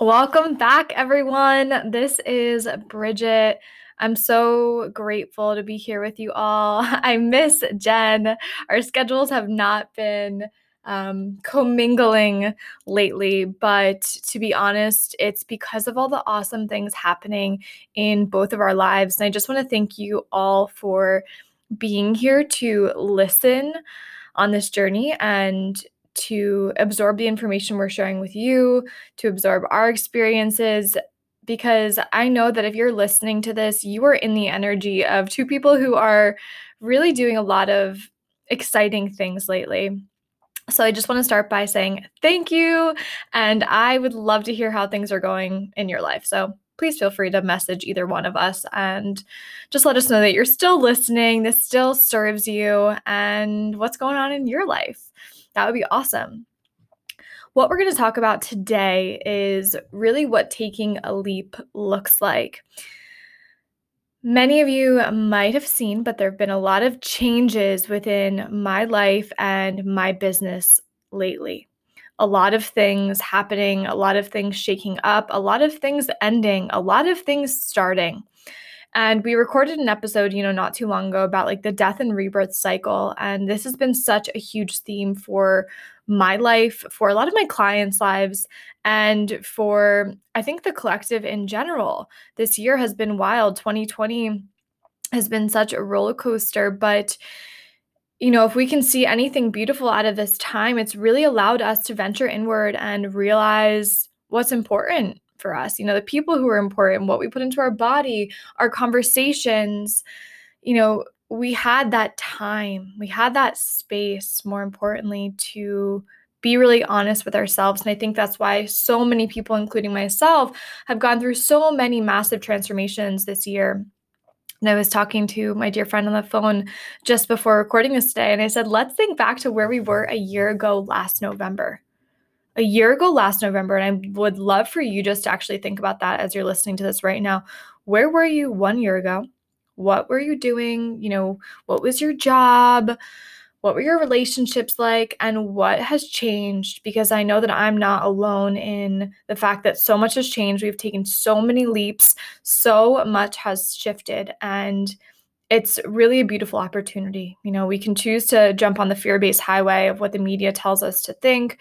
Welcome back, everyone. This is Bridget. I'm so grateful to be here with you all. I miss Jen. Our schedules have not been um, commingling lately, but to be honest, it's because of all the awesome things happening in both of our lives. And I just want to thank you all for being here to listen on this journey and to absorb the information we're sharing with you, to absorb our experiences. Because I know that if you're listening to this, you are in the energy of two people who are really doing a lot of exciting things lately. So I just want to start by saying thank you. And I would love to hear how things are going in your life. So please feel free to message either one of us and just let us know that you're still listening, this still serves you, and what's going on in your life. That would be awesome. What we're going to talk about today is really what taking a leap looks like. Many of you might have seen, but there have been a lot of changes within my life and my business lately. A lot of things happening, a lot of things shaking up, a lot of things ending, a lot of things starting. And we recorded an episode, you know, not too long ago about like the death and rebirth cycle. And this has been such a huge theme for my life, for a lot of my clients' lives, and for I think the collective in general. This year has been wild. 2020 has been such a roller coaster, but you know, if we can see anything beautiful out of this time, it's really allowed us to venture inward and realize what's important for us. You know, the people who are important, what we put into our body, our conversations, you know, we had that time, we had that space, more importantly, to be really honest with ourselves. And I think that's why so many people, including myself, have gone through so many massive transformations this year. And I was talking to my dear friend on the phone just before recording this today, and I said, let's think back to where we were a year ago last November a year ago last November, and I would love for you just to actually think about that as you're listening to this right now. Where were you one year ago? What were you doing? You know, what was your job? What were your relationships like? And what has changed? Because I know that I'm not alone in the fact that so much has changed. We've taken so many leaps, so much has shifted. And it's really a beautiful opportunity. You know, we can choose to jump on the fear based highway of what the media tells us to think,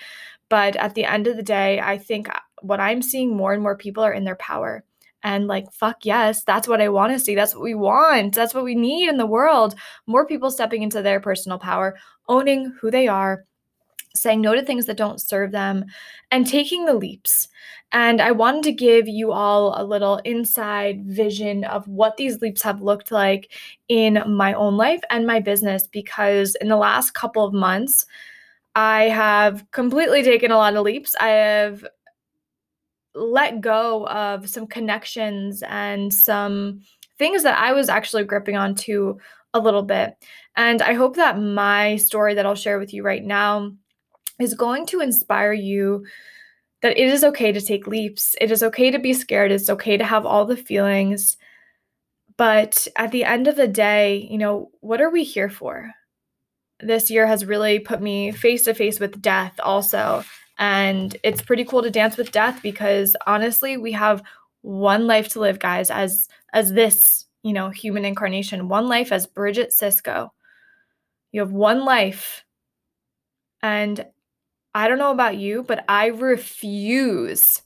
but at the end of the day, I think uh, what I'm seeing more and more people are in their power. And like, fuck yes, that's what I want to see. That's what we want. That's what we need in the world. More people stepping into their personal power, owning who they are, saying no to things that don't serve them, and taking the leaps. And I wanted to give you all a little inside vision of what these leaps have looked like in my own life and my business because in the last couple of months, I have completely taken a lot of leaps. I have let go of some connections and some things that I was actually gripping onto a little bit. And I hope that my story that I'll share with you right now is going to inspire you that it is okay to take leaps. It is okay to be scared. It's okay to have all the feelings. But at the end of the day, you know, what are we here for? This year has really put me face to face with death also. And it's pretty cool to dance with death because honestly, we have one life to live, guys, as as this, you know, human incarnation, one life as Bridget Cisco. You have one life. And I don't know about you, but I refuse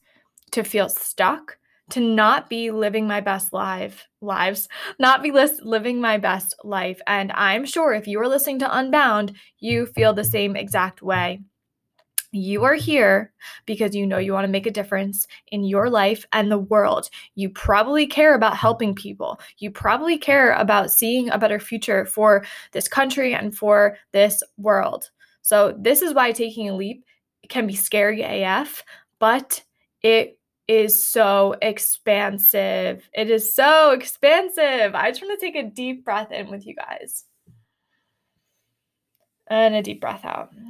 to feel stuck to not be living my best life lives not be list, living my best life and i'm sure if you are listening to unbound you feel the same exact way you are here because you know you want to make a difference in your life and the world. You probably care about helping people. You probably care about seeing a better future for this country and for this world. So, this is why taking a leap can be scary AF, but it is so expansive. It is so expansive. I just want to take a deep breath in with you guys. And a deep breath out.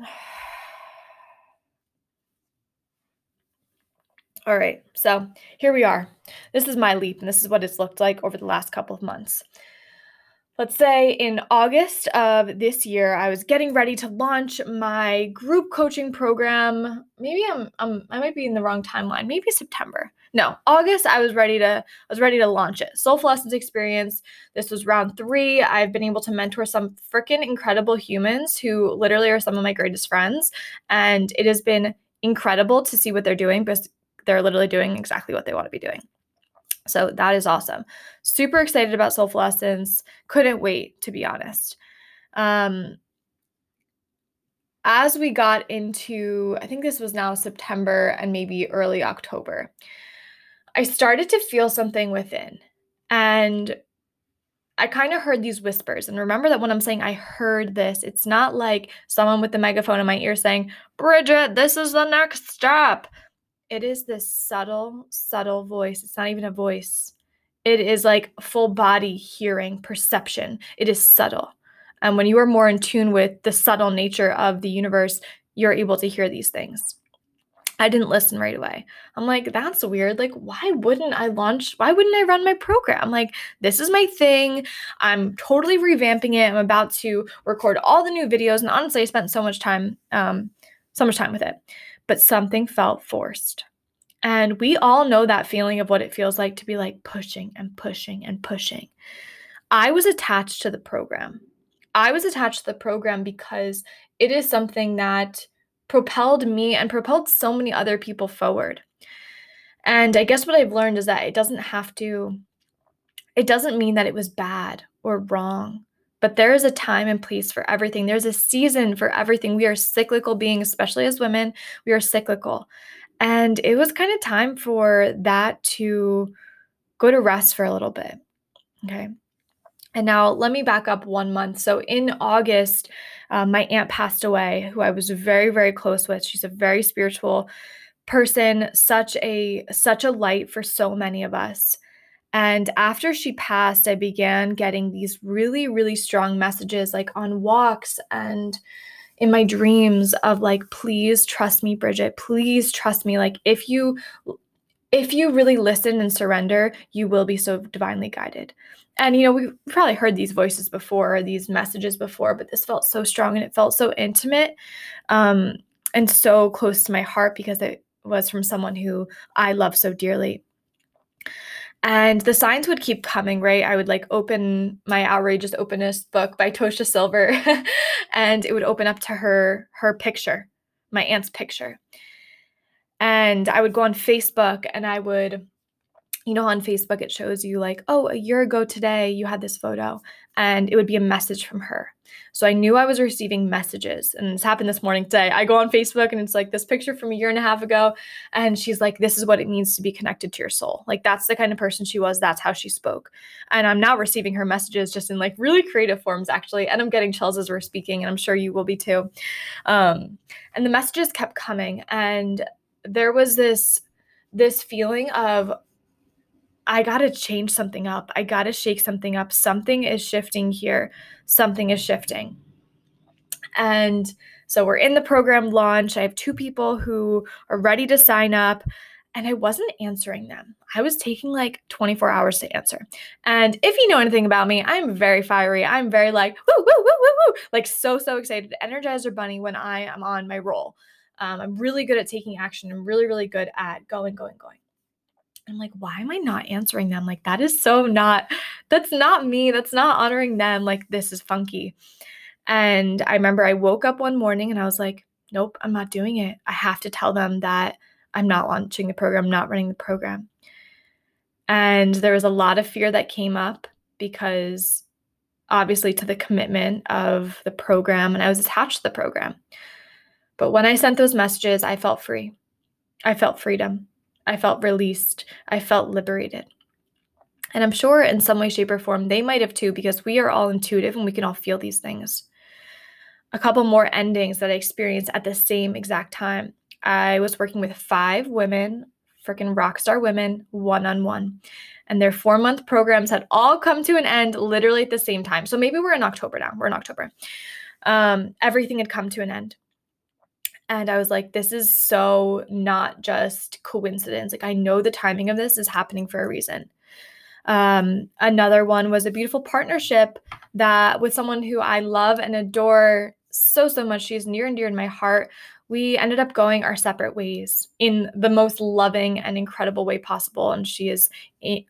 All right, so here we are. This is my leap, and this is what it's looked like over the last couple of months. Let's say in August of this year, I was getting ready to launch my group coaching program. Maybe I'm, I'm I might be in the wrong timeline. Maybe September. No, August. I was ready to I was ready to launch it. Soulful Essence Experience. This was round three. I've been able to mentor some freaking incredible humans who literally are some of my greatest friends, and it has been incredible to see what they're doing because they're literally doing exactly what they want to be doing. So that is awesome. Super excited about Soulful Essence. Couldn't wait, to be honest. Um, as we got into, I think this was now September and maybe early October, I started to feel something within. And I kind of heard these whispers. And remember that when I'm saying I heard this, it's not like someone with the megaphone in my ear saying, Bridget, this is the next step it is this subtle, subtle voice. It's not even a voice. It is like full body hearing, perception. It is subtle. And when you are more in tune with the subtle nature of the universe, you're able to hear these things. I didn't listen right away. I'm like, that's weird. Like, why wouldn't I launch? Why wouldn't I run my program? Like, this is my thing. I'm totally revamping it. I'm about to record all the new videos. And honestly, I spent so much time, um, so much time with it but something felt forced. And we all know that feeling of what it feels like to be like pushing and pushing and pushing. I was attached to the program. I was attached to the program because it is something that propelled me and propelled so many other people forward. And I guess what I've learned is that it doesn't have to, it doesn't mean that it was bad or wrong. But there is a time and place for everything. There's a season for everything. We are cyclical beings, especially as women. We are cyclical. And it was kind of time for that to go to rest for a little bit. Okay. And now let me back up one month. So in August, uh, my aunt passed away, who I was very, very close with. She's a very spiritual person, such a such a light for so many of us. And after she passed, I began getting these really, really strong messages, like on walks and in my dreams of like please trust me bridget. Please trust me. Like if you if you really listen and surrender you will be so divinely guided. And you know we've probably heard these voices before these messages before but this felt so strong and it felt so intimate um, and so close to my heart because it was from someone who i love so dearly and the signs would keep coming, right? I would like open my outrageous openness book by Tosha Silver and it would open up to her her picture, my aunt's picture. And I would go on Facebook and I would you know, on Facebook, it shows you like, oh, a year ago today, you had this photo, and it would be a message from her. So I knew I was receiving messages, and this happened this morning today. I go on Facebook, and it's like this picture from a year and a half ago, and she's like, this is what it means to be connected to your soul. Like, that's the kind of person she was, that's how she spoke. And I'm now receiving her messages just in like really creative forms, actually, and I'm getting chills as we're speaking, and I'm sure you will be too. Um, and the messages kept coming, and there was this this feeling of I got to change something up. I got to shake something up. Something is shifting here. Something is shifting. And so we're in the program launch. I have two people who are ready to sign up, and I wasn't answering them. I was taking like 24 hours to answer. And if you know anything about me, I'm very fiery. I'm very like, woo, woo, woo, woo, woo, like so, so excited. Energizer Bunny when I am on my roll. Um, I'm really good at taking action. I'm really, really good at going, going, going. I'm like, why am I not answering them? Like, that is so not, that's not me. That's not honoring them. Like, this is funky. And I remember I woke up one morning and I was like, nope, I'm not doing it. I have to tell them that I'm not launching the program, not running the program. And there was a lot of fear that came up because obviously to the commitment of the program and I was attached to the program. But when I sent those messages, I felt free. I felt freedom. I felt released. I felt liberated. And I'm sure in some way, shape, or form, they might have too, because we are all intuitive and we can all feel these things. A couple more endings that I experienced at the same exact time. I was working with five women, freaking rock star women, one on one. And their four month programs had all come to an end literally at the same time. So maybe we're in October now. We're in October. Um, everything had come to an end. And I was like, this is so not just coincidence. Like, I know the timing of this is happening for a reason. Um, another one was a beautiful partnership that with someone who I love and adore so, so much. She's near and dear in my heart. We ended up going our separate ways in the most loving and incredible way possible. And she is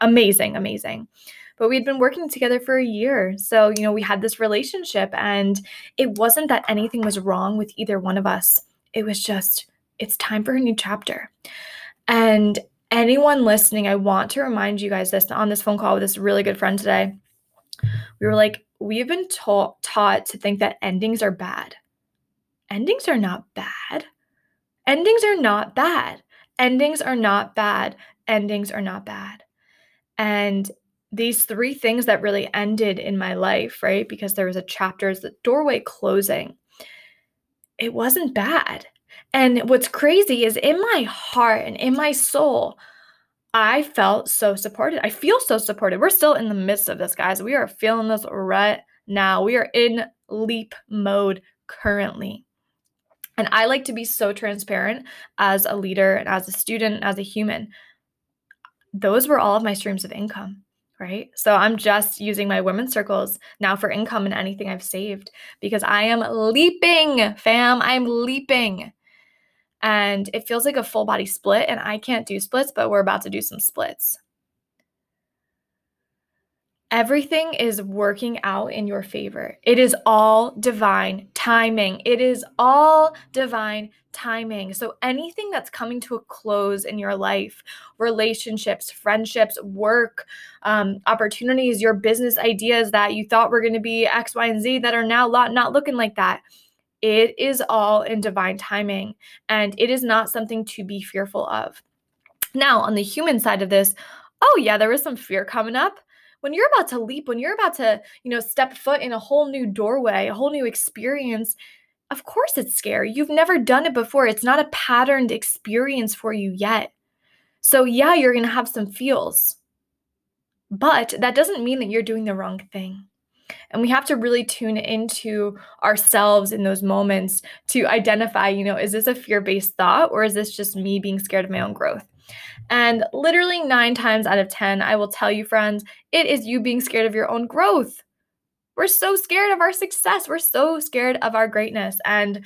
amazing, amazing. But we'd been working together for a year. So, you know, we had this relationship, and it wasn't that anything was wrong with either one of us. It was just, it's time for a new chapter. And anyone listening, I want to remind you guys this on this phone call with this really good friend today. We were like, we've been taught taught to think that endings are bad. Endings are not bad. Endings are not bad. Endings are not bad. Endings are not bad. And these three things that really ended in my life, right? Because there was a chapter, the doorway closing. It wasn't bad. And what's crazy is in my heart and in my soul, I felt so supported. I feel so supported. We're still in the midst of this, guys. We are feeling this right now. We are in leap mode currently. And I like to be so transparent as a leader and as a student, and as a human. Those were all of my streams of income, right? So I'm just using my women's circles now for income and anything I've saved because I am leaping, fam. I'm leaping and it feels like a full body split and I can't do splits, but we're about to do some splits. Everything is working out in your favor. It is all divine timing. It is all divine timing. So, anything that's coming to a close in your life relationships, friendships, work, um, opportunities, your business ideas that you thought were going to be X, Y, and Z that are now not looking like that it is all in divine timing and it is not something to be fearful of. Now, on the human side of this, oh yeah, there is some fear coming up. When you're about to leap, when you're about to, you know, step foot in a whole new doorway, a whole new experience, of course it's scary. You've never done it before. It's not a patterned experience for you yet. So, yeah, you're going to have some feels. But that doesn't mean that you're doing the wrong thing. And we have to really tune into ourselves in those moments to identify, you know, is this a fear based thought or is this just me being scared of my own growth? And literally nine times out of 10, I will tell you, friends, it is you being scared of your own growth. We're so scared of our success. We're so scared of our greatness. And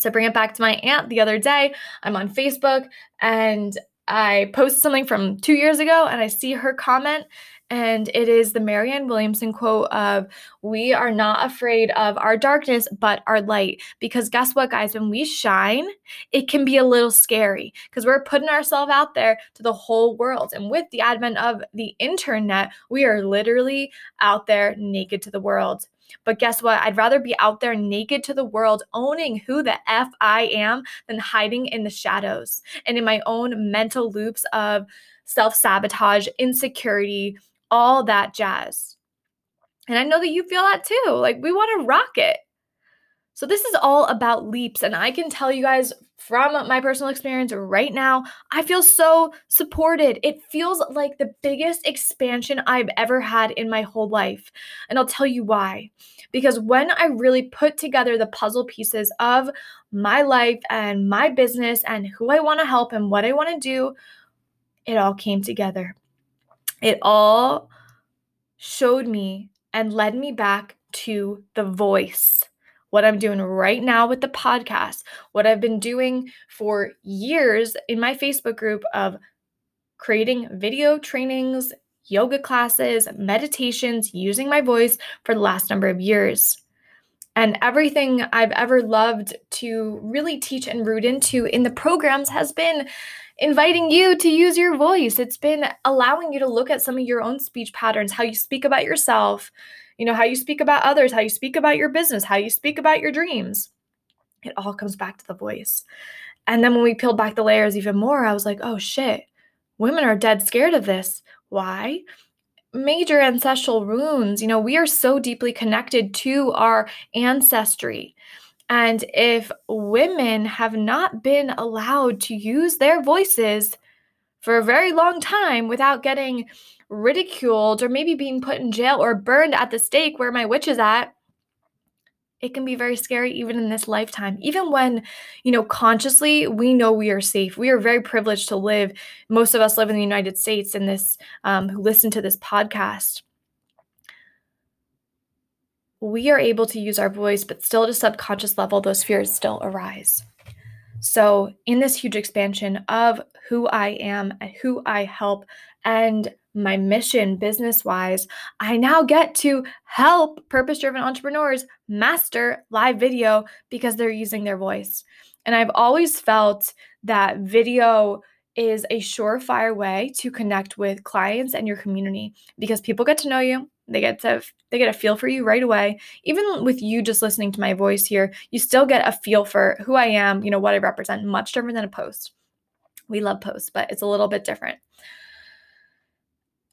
to bring it back to my aunt the other day, I'm on Facebook and I posted something from two years ago and I see her comment and it is the Marianne Williamson quote of, We are not afraid of our darkness, but our light. Because guess what, guys? When we shine, it can be a little scary because we're putting ourselves out there to the whole world. And with the advent of the internet, we are literally out there naked to the world. But guess what? I'd rather be out there naked to the world, owning who the F I am, than hiding in the shadows and in my own mental loops of self sabotage, insecurity, all that jazz. And I know that you feel that too. Like we want to rock it. So this is all about leaps. And I can tell you guys from my personal experience right now, I feel so supported. It feels like the biggest expansion I've ever had in my whole life. And I'll tell you why. Because when I really put together the puzzle pieces of my life and my business and who I want to help and what I want to do, it all came together. It all showed me and led me back to the voice. What I'm doing right now with the podcast, what I've been doing for years in my Facebook group of creating video trainings, yoga classes, meditations, using my voice for the last number of years. And everything I've ever loved to really teach and root into in the programs has been inviting you to use your voice. It's been allowing you to look at some of your own speech patterns, how you speak about yourself, you know, how you speak about others, how you speak about your business, how you speak about your dreams. It all comes back to the voice. And then when we peeled back the layers even more, I was like, oh shit, women are dead scared of this. Why? Major ancestral wounds. You know, we are so deeply connected to our ancestry. And if women have not been allowed to use their voices for a very long time without getting ridiculed or maybe being put in jail or burned at the stake where my witch is at, it can be very scary even in this lifetime. Even when, you know, consciously we know we are safe. We are very privileged to live. Most of us live in the United States and this um, who listen to this podcast. We are able to use our voice, but still at a subconscious level, those fears still arise. So, in this huge expansion of who I am and who I help and my mission business wise, I now get to help purpose driven entrepreneurs master live video because they're using their voice. And I've always felt that video is a surefire way to connect with clients and your community because people get to know you. They get to they get a feel for you right away. Even with you just listening to my voice here, you still get a feel for who I am, you know, what I represent, much different than a post. We love posts, but it's a little bit different.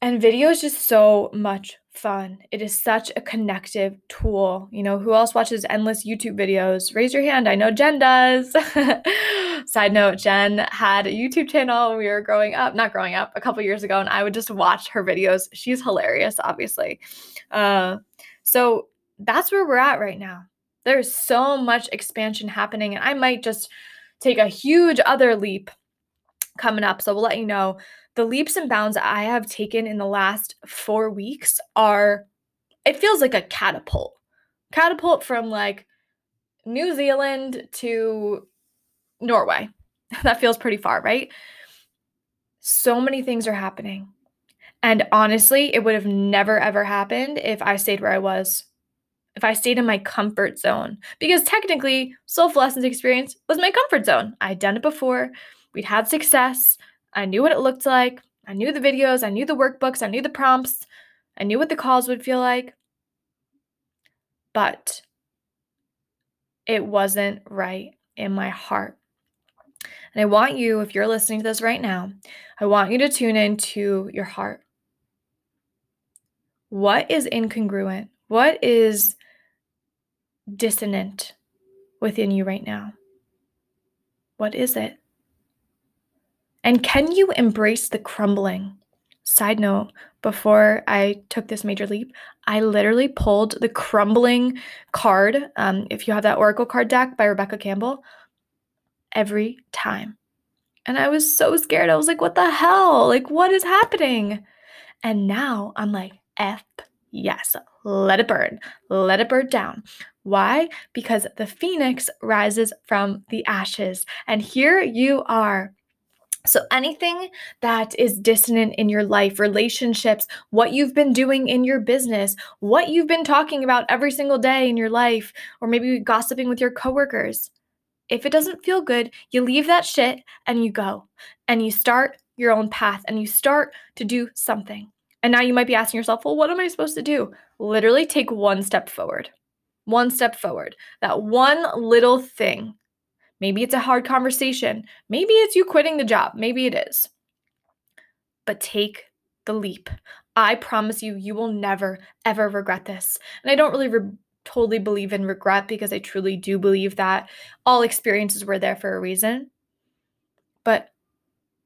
And video is just so much fun. It is such a connective tool. You know, who else watches endless YouTube videos? Raise your hand. I know Jen does. Side note, Jen had a YouTube channel when we were growing up, not growing up, a couple years ago, and I would just watch her videos. She's hilarious, obviously. Uh, so that's where we're at right now. There's so much expansion happening, and I might just take a huge other leap coming up. So we'll let you know the leaps and bounds I have taken in the last four weeks are, it feels like a catapult. Catapult from like New Zealand to Norway. that feels pretty far, right? So many things are happening. And honestly, it would have never ever happened if I stayed where I was. If I stayed in my comfort zone. Because technically, Soulful Essence experience was my comfort zone. I had done it before. We'd had success. I knew what it looked like. I knew the videos, I knew the workbooks, I knew the prompts, I knew what the calls would feel like. But it wasn't right in my heart. And I want you, if you're listening to this right now, I want you to tune into your heart. What is incongruent? What is dissonant within you right now? What is it? And can you embrace the crumbling? Side note, before I took this major leap, I literally pulled the crumbling card. Um, if you have that Oracle card deck by Rebecca Campbell, every time. And I was so scared. I was like, what the hell? Like, what is happening? And now I'm like, F yes, let it burn. Let it burn down. Why? Because the phoenix rises from the ashes. And here you are so, anything that is dissonant in your life, relationships, what you've been doing in your business, what you've been talking about every single day in your life, or maybe gossiping with your coworkers, if it doesn't feel good, you leave that shit and you go and you start your own path and you start to do something. And now you might be asking yourself, well, what am I supposed to do? Literally take one step forward. One step forward. That one little thing Maybe it's a hard conversation. Maybe it's you quitting the job. Maybe it is. But take the leap. I promise you, you will never, ever regret this. And I don't really re- totally believe in regret because I truly do believe that all experiences were there for a reason. But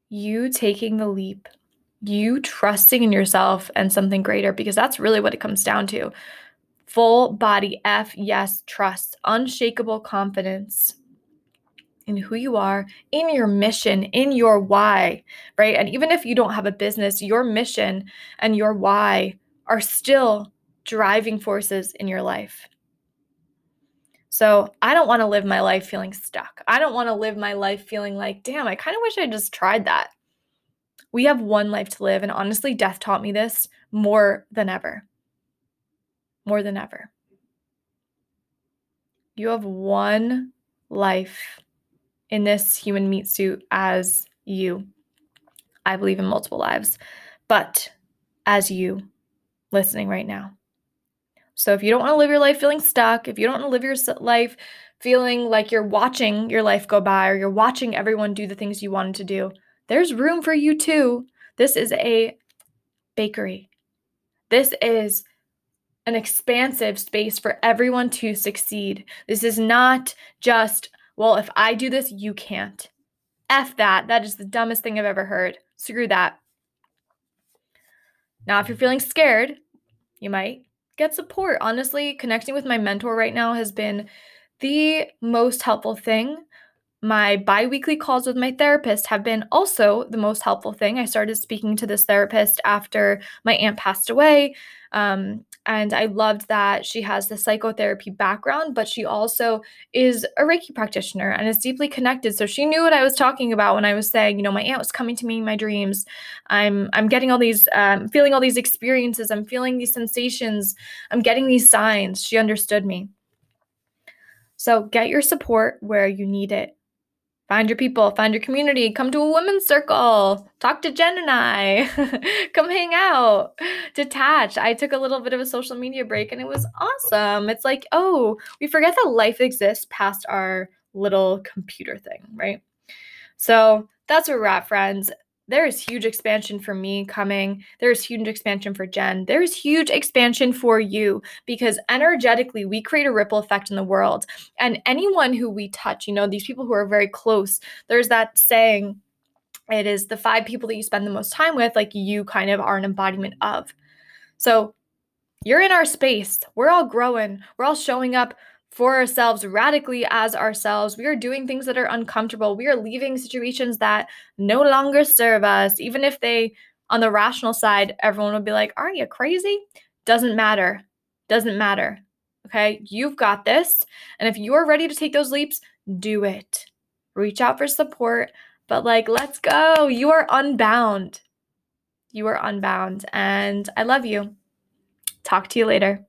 you taking the leap, you trusting in yourself and something greater, because that's really what it comes down to. Full body F, yes, trust, unshakable confidence in who you are, in your mission, in your why, right? And even if you don't have a business, your mission and your why are still driving forces in your life. So I don't want to live my life feeling stuck. I don't want to live my life feeling like, damn, I kind of wish I just tried that. We have one life to live. And honestly, death taught me this more than ever. More than ever. You have one life in this human meat suit as you. I believe in multiple lives, but as you listening right now. So if you don't want to live your life feeling stuck, if you don't want to live your life feeling like you're watching your life go by or you're watching everyone do the things you wanted to do, there's room for you too. This is a bakery. This is an expansive space for everyone to succeed. This is not just well, if I do this, you can't. F that. That is the dumbest thing I've ever heard. Screw that. Now, if you're feeling scared, you might, get support. Honestly, connecting with my mentor right now has been the most helpful thing. My bi weekly calls with my therapist have been also the most helpful thing. I started speaking to this therapist after my aunt passed away. Um, and I loved that she has the psychotherapy background, but she also is a Reiki practitioner and is deeply connected. So she knew what I was talking about when I was saying, you know, my aunt was coming to me in my dreams. I'm I'm getting all these, um, feeling all these experiences. I'm feeling these sensations. I'm getting these signs. She understood me. So get your support where you need it. Find your people, find your community, come to a women's circle, talk to Jen and I, come hang out, detach. I took a little bit of a social media break and it was awesome. It's like, oh, we forget that life exists past our little computer thing, right? So that's where we're at, friends there is huge expansion for me coming. There's huge expansion for Jen. There's huge expansion for you because energetically we create a ripple effect in the world. And anyone who we touch, you know, these people who are very close, there's that saying, it is the five people that you spend the most time with, like you kind of are an embodiment of. So you're in our space. We're all growing. We're all showing up for ourselves radically as ourselves. We are doing things that are uncomfortable. We are leaving situations that no longer serve us, even if they, on the rational side, everyone would be like, Are you crazy? Doesn't matter. Doesn't matter. Okay. You've got this. And if you're ready to take those leaps, do it. Reach out for support. But like, let's go. You are unbound. You are unbound. And I love you. Talk to you later.